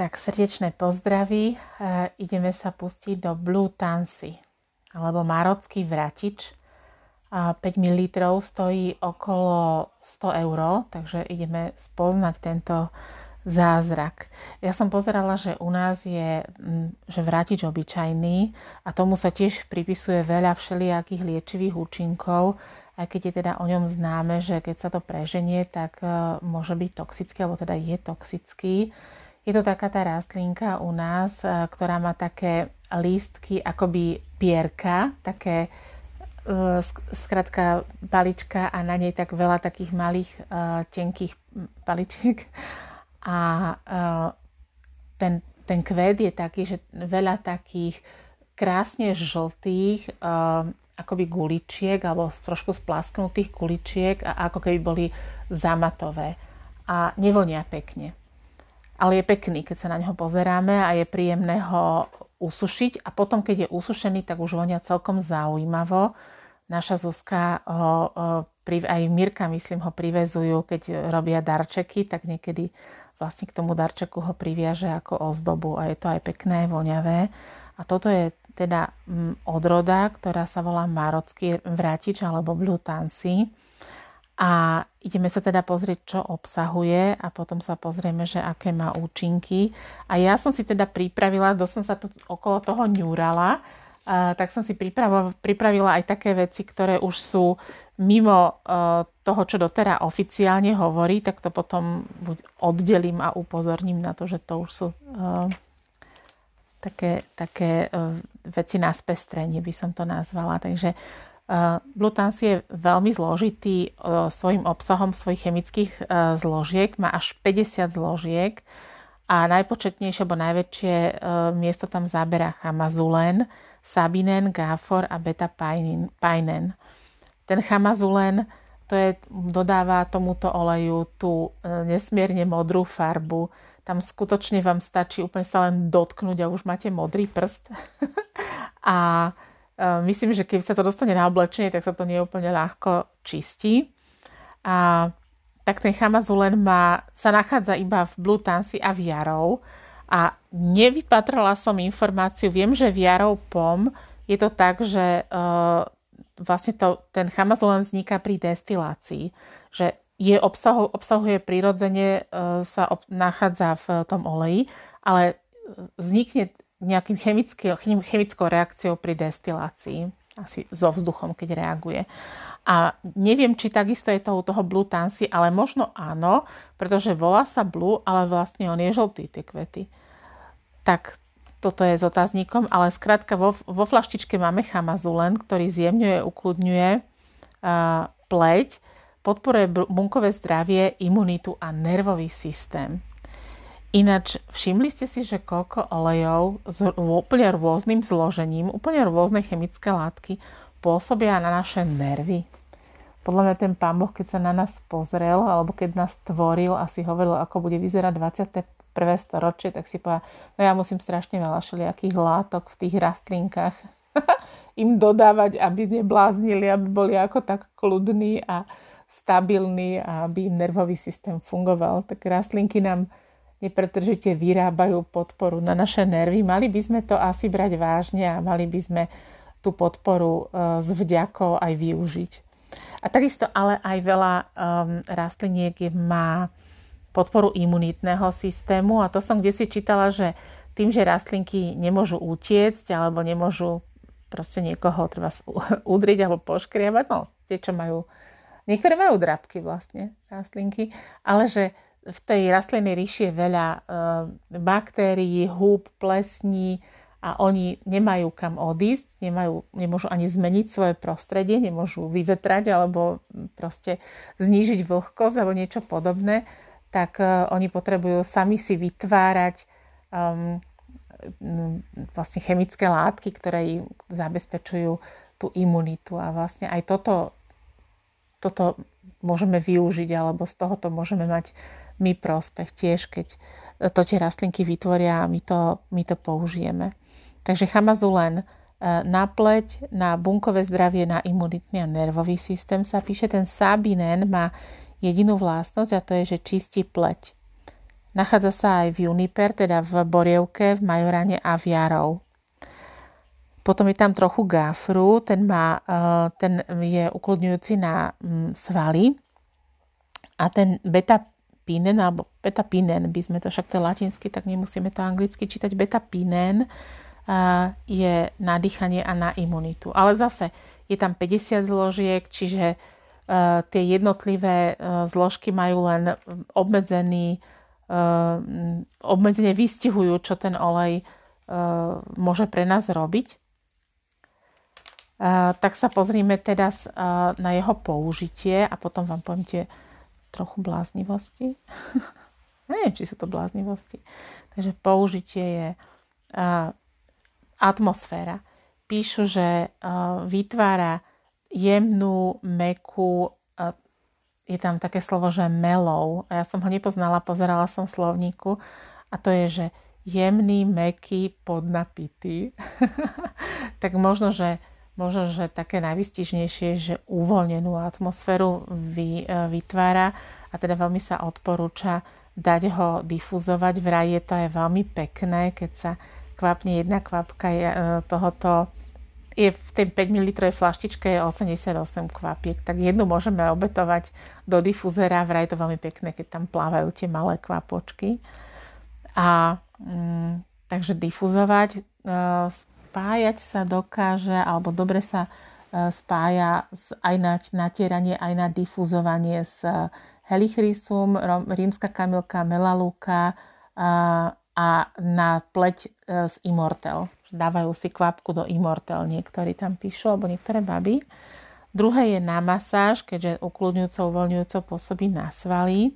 Tak srdečné pozdravy. E, ideme sa pustiť do Blue Tansy, alebo marocký vratič. 5 ml stojí okolo 100 eur, takže ideme spoznať tento zázrak. Ja som pozerala, že u nás je že vratič obyčajný a tomu sa tiež pripisuje veľa všelijakých liečivých účinkov, aj keď je teda o ňom známe, že keď sa to preženie, tak e, môže byť toxický, alebo teda je toxický. Je to taká tá rastlinka u nás, e, ktorá má také lístky akoby pierka, také e, skratka palička a na nej tak veľa takých malých tenkých paličiek. A ten, ten kvet je taký, že veľa takých krásne žltých akoby guličiek alebo trošku splasknutých guličiek a ako keby boli zamatové a nevonia pekne. Ale je pekný, keď sa na neho pozeráme a je príjemné ho usušiť a potom, keď je usušený, tak už vonia celkom zaujímavo. Naša Zuzka ho, aj Mirka, myslím, ho privezujú, keď robia darčeky, tak niekedy vlastne k tomu darčeku ho priviaže ako ozdobu a je to aj pekné, voňavé. A toto je teda mm, odroda, ktorá sa volá marocký vrátič alebo blue tansy. A ideme sa teda pozrieť, čo obsahuje a potom sa pozrieme, že aké má účinky. A ja som si teda pripravila, dosť som sa tu okolo toho ňúrala, a, tak som si pripravila, pripravila aj také veci, ktoré už sú mimo uh, toho, čo doterá oficiálne hovorí, tak to potom buď oddelím a upozorním na to, že to už sú uh, také, také uh, veci na spestrenie, by som to nazvala. Takže Blutans je veľmi zložitý svojim obsahom svojich chemických zložiek, má až 50 zložiek a najpočetnejšie, alebo najväčšie miesto tam zaberá chamazulen, sabinen, gáfor a beta-painen. Ten chamazulen to je, dodáva tomuto oleju tú nesmierne modrú farbu, tam skutočne vám stačí úplne sa len dotknúť a už máte modrý prst. a myslím, že keď sa to dostane na oblečenie, tak sa to nie úplne ľahko čistí. A tak ten chamazulen má, sa nachádza iba v Blue Tansy a v Jarov. A nevypatrala som informáciu, viem, že v Jarov POM je to tak, že uh, vlastne to, ten chamazulen vzniká pri destilácii. Že je obsahu, obsahuje prirodzene, e, sa ob, nachádza v tom oleji, ale vznikne nejakým chemickou reakciou pri destilácii, asi so vzduchom, keď reaguje. A neviem, či takisto je to u toho blue tansy, ale možno áno, pretože volá sa blue, ale vlastne on je žltý, tie kvety. Tak toto je s otáznikom, ale skrátka vo, vo flaštičke máme chamazulen, ktorý zjemňuje, ukludňuje uh, pleť podporuje bunkové zdravie, imunitu a nervový systém. Ináč, všimli ste si, že koľko olejov s úplne rôznym zložením, úplne rôzne chemické látky pôsobia na naše nervy? Podľa mňa ten pán Boh, keď sa na nás pozrel, alebo keď nás tvoril a si hovoril, ako bude vyzerať 21. storočie, tak si povedal, no ja musím strašne veľa všelijakých látok v tých rastlinkách im dodávať, aby nebláznili, aby boli ako tak kľudní a, stabilný a aby im nervový systém fungoval. Tak rastlinky nám nepretržite vyrábajú podporu na naše nervy. Mali by sme to asi brať vážne a mali by sme tú podporu e, s vďakou aj využiť. A takisto ale aj veľa um, rastliniek má podporu imunitného systému a to som kde si čítala, že tým, že rastlinky nemôžu utiecť alebo nemôžu proste niekoho treba udrieť alebo poškrievať, no tie, čo majú Niektoré majú drapky vlastne, rastlinky, ale že v tej rastlinnej ríši je veľa e, baktérií, húb, plesní a oni nemajú kam odísť, nemajú, nemôžu ani zmeniť svoje prostredie, nemôžu vyvetrať alebo proste znížiť vlhkosť alebo niečo podobné, tak e, oni potrebujú sami si vytvárať um, vlastne chemické látky, ktoré im zabezpečujú tú imunitu. A vlastne aj toto toto môžeme využiť alebo z tohoto môžeme mať my prospech tiež, keď to tie rastlinky vytvoria a my to, my to použijeme. Takže chamazulen e, na pleť, na bunkové zdravie, na imunitný a nervový systém sa píše. Ten sabinen má jedinú vlastnosť a to je, že čistí pleť. Nachádza sa aj v Juniper, teda v Borievke, v Majorane a v Jarov. Potom je tam trochu gafru, ten, má, eh, ten je ukludňujúci na svaly. A ten beta pinen, alebo beta pinen, by sme to však to je latinsky, tak nemusíme to anglicky čítať. Beta pinen je na dýchanie a na imunitu. Ale zase je tam 50 zložiek, čiže eh, tie jednotlivé zložky majú len obmedzený, obmedzene vystihujú, čo ten olej môže pre nás robiť tak sa pozrime teda na jeho použitie a potom vám poviem tie trochu bláznivosti. Neviem, či sú to bláznivosti. Takže použitie je atmosféra. Píšu, že vytvára jemnú, mekú, je tam také slovo, že melou. A ja som ho nepoznala, pozerala som v slovníku. A to je, že jemný, meký, podnapitý. tak možno, že možno, že také najvystižnejšie, že uvoľnenú atmosféru vy, e, vytvára a teda veľmi sa odporúča dať ho difuzovať. Vraj je to aj veľmi pekné, keď sa kvapne jedna kvapka e, tohoto je v tej 5 ml flaštičke je 88 kvapiek, tak jednu môžeme obetovať do difuzera, vraj je to veľmi pekné, keď tam plávajú tie malé kvapočky. A mm, takže difuzovať e, spájať sa dokáže, alebo dobre sa e, spája aj na natieranie, aj na difuzovanie s helichrysum, rímska kamilka, melalúka a, a na pleť e, z Immortel. Dávajú si kvapku do Immortel, niektorí tam píšu, alebo niektoré baby. Druhé je na masáž, keďže ukludňujúco, uvoľňujúco pôsobí na svaly.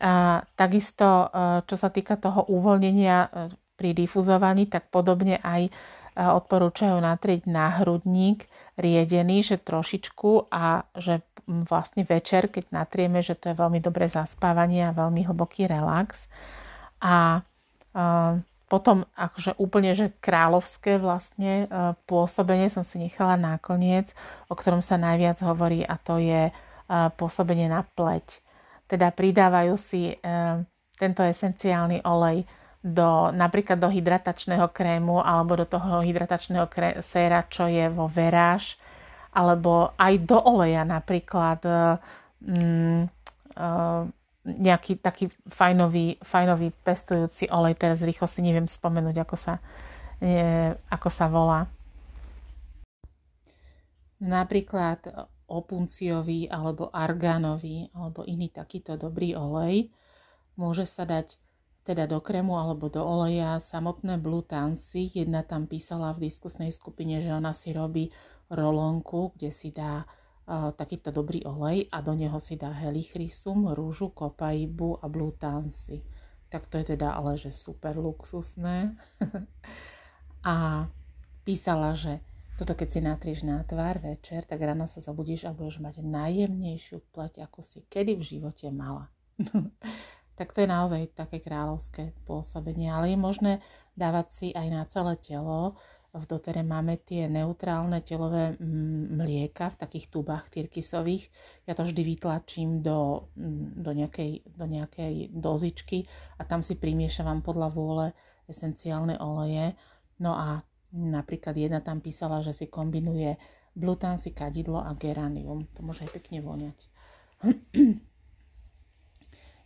A takisto, e, čo sa týka toho uvoľnenia pri difuzovaní, tak podobne aj odporúčajú natrieť náhrudník riedený, že trošičku a že vlastne večer, keď natrieme, že to je veľmi dobré zaspávanie a veľmi hlboký relax. A potom akože úplne, že kráľovské vlastne pôsobenie som si nechala nakoniec, o ktorom sa najviac hovorí a to je pôsobenie na pleť. Teda pridávajú si tento esenciálny olej do, napríklad do hydratačného krému alebo do toho hydratačného kré, séra, čo je vo veráž, alebo aj do oleja napríklad mm, uh, nejaký taký fajnový, fajnový pestujúci olej. Teraz rýchlo si neviem spomenúť, ako sa, nie, ako sa volá. Napríklad opunciový alebo argánový alebo iný takýto dobrý olej môže sa dať teda do kremu alebo do oleja samotné blue tansy. Jedna tam písala v diskusnej skupine, že ona si robí rolónku, kde si dá uh, takýto dobrý olej a do neho si dá helichrysum, rúžu, kopaibu a blue tansy. Tak to je teda ale že super luxusné. a písala, že toto keď si natrieš na tvár večer, tak ráno sa zobudíš a budeš mať najjemnejšiu pleť, ako si kedy v živote mala. tak to je naozaj také kráľovské pôsobenie. Ale je možné dávať si aj na celé telo. V dotere máme tie neutrálne telové mm, mlieka v takých tubách tyrkysových. Ja to vždy vytlačím do, mm, do, nejakej, do nejakej dozičky a tam si primiešavam podľa vôle esenciálne oleje. No a napríklad jedna tam písala, že si kombinuje blutansy, kadidlo a geranium. To môže aj pekne voňať.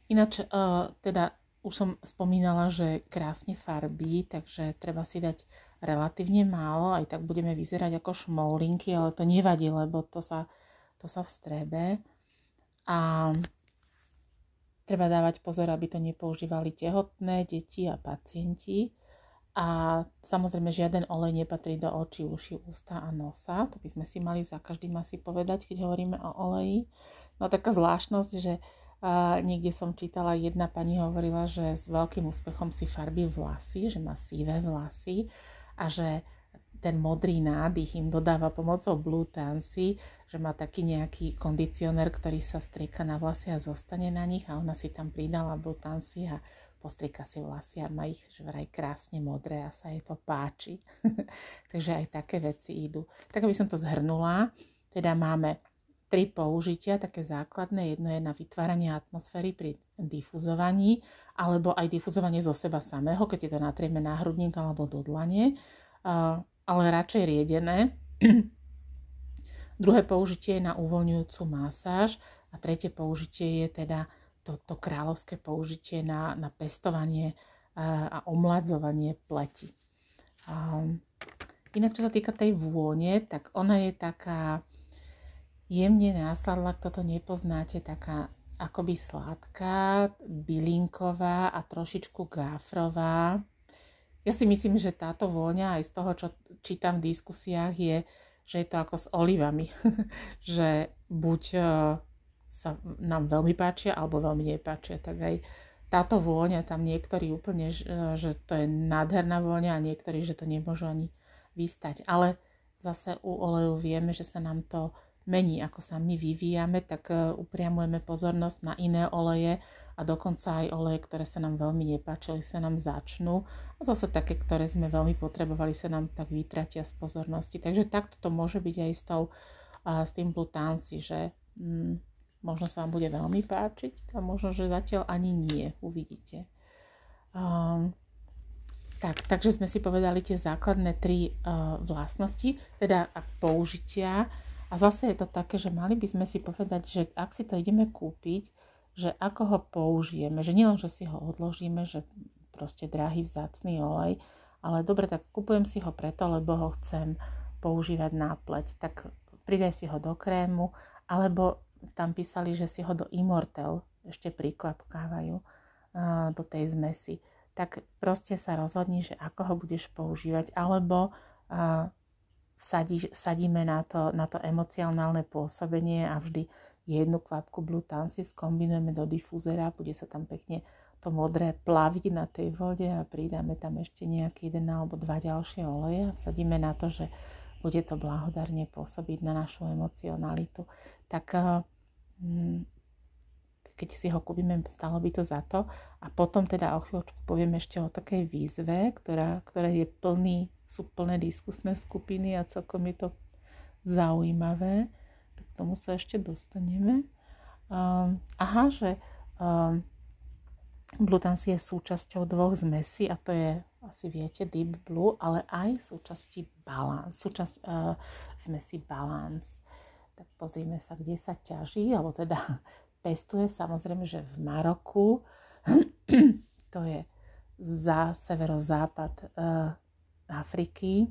Ináč, uh, teda už som spomínala, že krásne farby, takže treba si dať relatívne málo, aj tak budeme vyzerať ako šmoulinky, ale to nevadí, lebo to sa, to sa vstrebe. A treba dávať pozor, aby to nepoužívali tehotné deti a pacienti. A samozrejme žiaden olej nepatrí do očí, uši, ústa a nosa. To by sme si mali za každým asi povedať, keď hovoríme o oleji. No taká zvláštnosť, že a niekde som čítala, jedna pani hovorila, že s veľkým úspechom si farbí vlasy, že má síve vlasy a že ten modrý nádych im dodáva pomocou Blue Tansy, že má taký nejaký kondicionér, ktorý sa strieka na vlasy a zostane na nich a ona si tam pridala Blue Tansy a postrieka si vlasy a má ich že vraj krásne modré a sa jej to páči. Takže aj také veci idú. Tak aby som to zhrnula, teda máme tri použitia, také základné. Jedno je na vytváranie atmosféry pri difuzovaní, alebo aj difuzovanie zo seba samého, keď si to natrieme na hrudník alebo do dlane, ale radšej riedené. Druhé použitie je na uvoľňujúcu masáž a tretie použitie je teda to, to kráľovské použitie na, na pestovanie a, omladzovanie pleti. Inak, čo sa týka tej vône, tak ona je taká jemne násadla, kto to nepoznáte, taká akoby sladká, bylinková a trošičku gáfrová. Ja si myslím, že táto vôňa aj z toho, čo čítam v diskusiách, je, že je to ako s olivami. že buď e, sa nám veľmi páčia, alebo veľmi nepáčia. Tak aj táto vôňa, tam niektorí úplne, že to je nádherná vôňa a niektorí, že to nemôžu ani vystať. Ale zase u oleju vieme, že sa nám to mení, ako sa my vyvíjame, tak e, upriamujeme pozornosť na iné oleje a dokonca aj oleje, ktoré sa nám veľmi nepáčili, sa nám začnú a zase také, ktoré sme veľmi potrebovali, sa nám tak vytratia z pozornosti. Takže takto to môže byť aj s, tou, s tým blutánsy, že mm, možno sa vám bude veľmi páčiť a možno, že zatiaľ ani nie, uvidíte. Um, tak, takže sme si povedali tie základné tri uh, vlastnosti, teda použitia. A zase je to také, že mali by sme si povedať, že ak si to ideme kúpiť, že ako ho použijeme, že nielen, že si ho odložíme, že proste drahý vzácný olej, ale dobre, tak kupujem si ho preto, lebo ho chcem používať na pleť. Tak pridaj si ho do krému, alebo tam písali, že si ho do Immortel ešte prikvapkávajú do tej zmesi tak proste sa rozhodni, že ako ho budeš používať, alebo uh, vsadí, sadíme na to, na to emocionálne pôsobenie a vždy jednu kvapku Blue Tansy skombinujeme do difúzera, bude sa tam pekne to modré plaviť na tej vode a pridáme tam ešte nejaký jeden alebo dva ďalšie oleje a vsadíme na to, že bude to blahodarne pôsobiť na našu emocionalitu. Tak uh, keď si ho kúpime, stalo by to za to. A potom teda o chvíľočku poviem ešte o takej výzve, ktorá, ktorá je plný, sú plné diskusné skupiny a celkom je to zaujímavé. Tak k tomu sa ešte dostaneme. Um, aha, že um, Bluetans je súčasťou dvoch zmesí a to je, asi viete, Deep Blue, ale aj súčasti balance, súčasť uh, zmesi Balance. Tak pozrieme sa, kde sa ťaží, alebo teda pestuje samozrejme, že v Maroku, to je za severozápad uh, Afriky,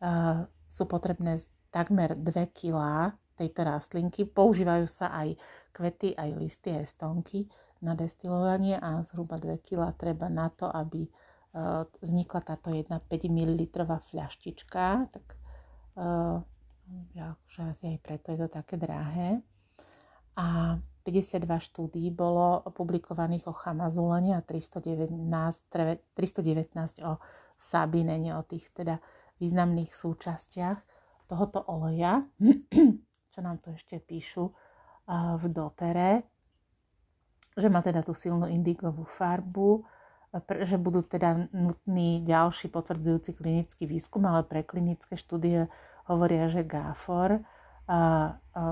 uh, sú potrebné takmer 2 kg tejto rastlinky. Používajú sa aj kvety, aj listy, aj stonky na destilovanie a zhruba 2 kg treba na to, aby uh, vznikla táto jedna 5 ml fľaštička. Tak uh, ja, akože asi aj preto je to také drahé. A 52 štúdí bolo publikovaných o chamazulene a 319, 319 o sabinene, o tých teda významných súčastiach tohoto oleja, čo nám tu ešte píšu v dotere, že má teda tú silnú indigovú farbu, že budú teda nutný ďalší potvrdzujúci klinický výskum, ale pre klinické štúdie hovoria, že GAFOR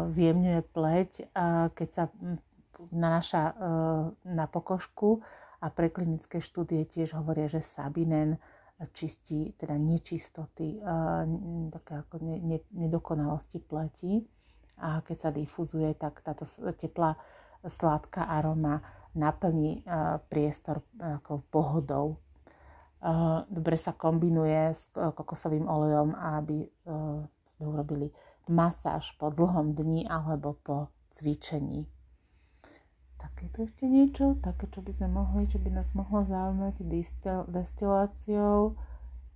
zjemňuje pleť, keď sa nanáša e, na pokožku a preklinické štúdie tiež hovoria, že sabinen čistí teda nečistoty, také ako nedokonalosti pleti a keď sa difuzuje, tak táto teplá sladká aroma naplní e, priestor e, ako pohodou. Dobre sa kombinuje s kokosovým olejom, aby sme urobili masáž po dlhom dni alebo po cvičení. Také tu ešte niečo, také, čo by sme mohli, čo by nás mohlo zaujímať distil, destiláciou.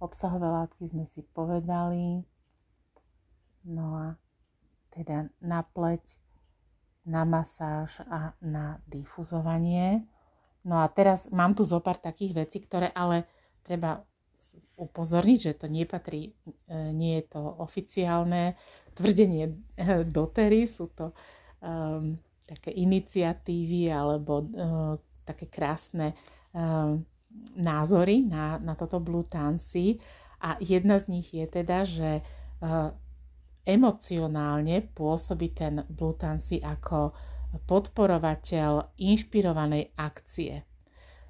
Obsahové látky sme si povedali. No a teda na pleť, na masáž a na difuzovanie. No a teraz mám tu zo pár takých vecí, ktoré ale treba upozorniť, že to nepatrí, e, nie je to oficiálne tvrdenie e, dotery, sú to um, také iniciatívy alebo uh, také krásne uh, názory na, na toto Blue. A jedna z nich je teda, že uh, emocionálne pôsobí ten Blutancy ako podporovateľ inšpirovanej akcie.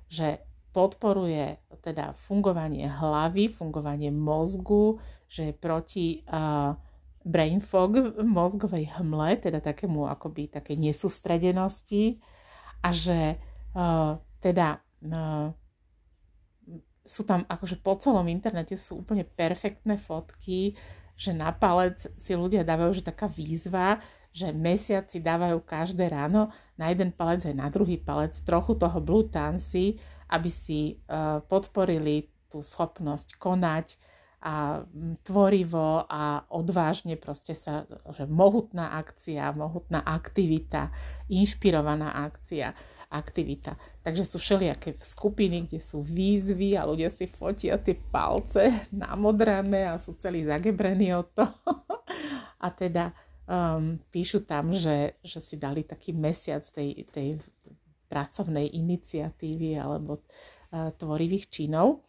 Že podporuje teda fungovanie hlavy, fungovanie mozgu, že je proti uh, brain fog, mozgovej hmle, teda takému akoby také nesústredenosti. A že uh, teda uh, sú tam akože po celom internete sú úplne perfektné fotky, že na palec si ľudia dávajú, že taká výzva, že mesiaci dávajú každé ráno na jeden palec aj na druhý palec trochu toho blue tansy, aby si uh, podporili tú schopnosť konať a tvorivo a odvážne proste sa, že mohutná akcia, mohutná aktivita, inšpirovaná akcia aktivita. Takže sú všelijaké skupiny, kde sú výzvy a ľudia si fotia tie palce namodrané a sú celí zagebrení od toho. a teda um, píšu tam, že, že si dali taký mesiac tej, tej pracovnej iniciatívy alebo uh, tvorivých činov.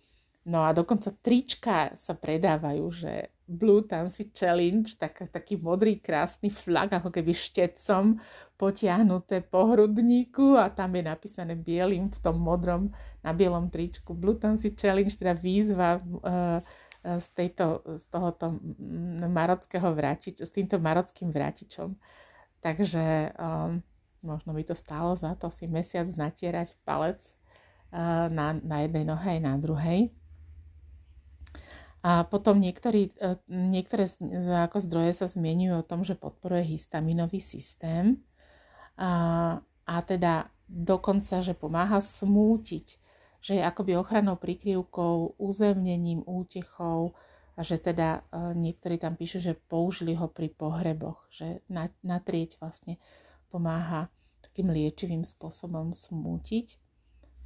No a dokonca trička sa predávajú, že Blue Tansy Challenge, tak, taký modrý krásny flag, ako keby štecom potiahnuté po hrudníku a tam je napísané bielým v tom modrom na bielom tričku Blue Tansy Challenge, teda výzva uh, z, tejto, z tohoto marockého vrátič, s týmto marockým vrátičom. Takže um, možno by to stálo za to si mesiac natierať palec na, na jednej nohe aj na druhej. A potom niektorí, e, niektoré ako zdroje sa zmienujú o tom, že podporuje histaminový systém a, a teda dokonca, že pomáha smútiť, že je akoby ochrannou prikryvkou, uzemnením, útechou a že teda e, niektorí tam píšu, že použili ho pri pohreboch, že natrieť vlastne pomáha takým liečivým spôsobom smútiť.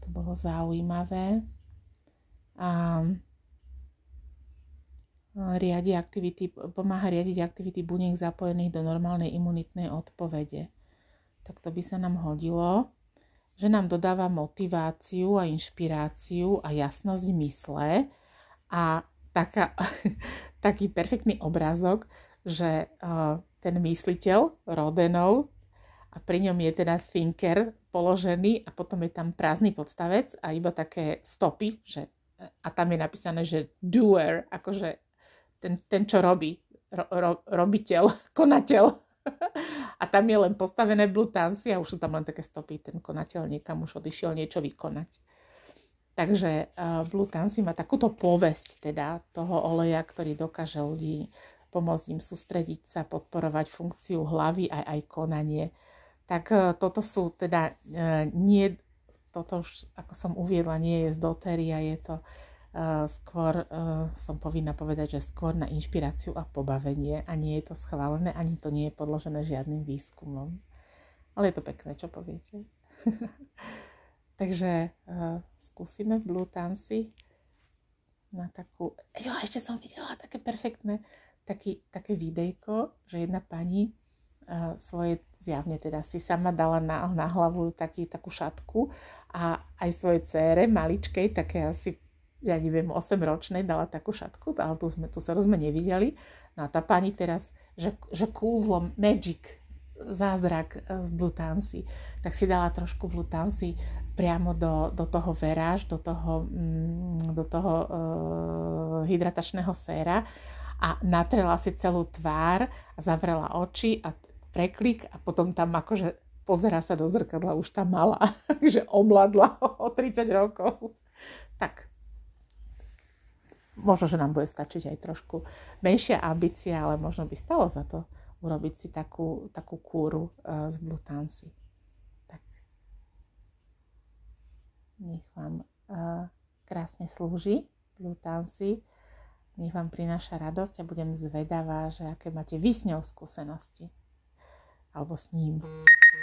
To bolo zaujímavé. A riadi aktivity, pomáha riadiť aktivity buniek zapojených do normálnej imunitnej odpovede. Tak to by sa nám hodilo, že nám dodáva motiváciu a inšpiráciu a jasnosť mysle a taká, taký perfektný obrázok, že ten mysliteľ Rodenov a pri ňom je teda thinker položený a potom je tam prázdny podstavec a iba také stopy, že a tam je napísané, že doer, akože ten, ten čo robí, ro, ro, robiteľ, konateľ. A tam je len postavené blue tansy a už sú tam len také stopy, ten konateľ niekam už odišiel niečo vykonať. Takže uh, Blue Tansy má takúto povesť teda toho oleja, ktorý dokáže ľudí pomôcť im sústrediť sa, podporovať funkciu hlavy aj aj konanie. Tak uh, toto sú teda uh, nie, toto už ako som uviedla, nie je z dotéria, je to Eh, skôr som povinná povedať, že skôr na inšpiráciu a pobavenie a nie je to schválené, ani to nie je podložené žiadnym výskumom. Ale je to pekné, čo poviete. Takže uh, skúsime Blue Tansy na takú... Jo, ešte som videla také perfektné, taký, také videjko, že jedna pani svoje zjavne teda si sama dala na, na hlavu taký, takú šatku a aj svojej cére maličkej, také asi ja neviem, 8 ročnej dala takú šatku, ale tu, sme, tu sa sme nevideli. No a tá pani teraz, že, že kúzlo, magic, zázrak z Tansy, tak si dala trošku Tansy priamo do, do toho veráž, do toho, mm, do toho uh, hydratačného séra a natrela si celú tvár zavrela oči a preklik a potom tam akože pozera sa do zrkadla, už tam mala, že omladla o 30 rokov. Tak, možno, že nám bude stačiť aj trošku menšia ambícia, ale možno by stalo za to urobiť si takú, takú kúru uh, z Tansy. Tak nech vám uh, krásne slúži Tansy, nech vám prináša radosť a budem zvedavá, že aké máte vy s ňou skúsenosti alebo s ním.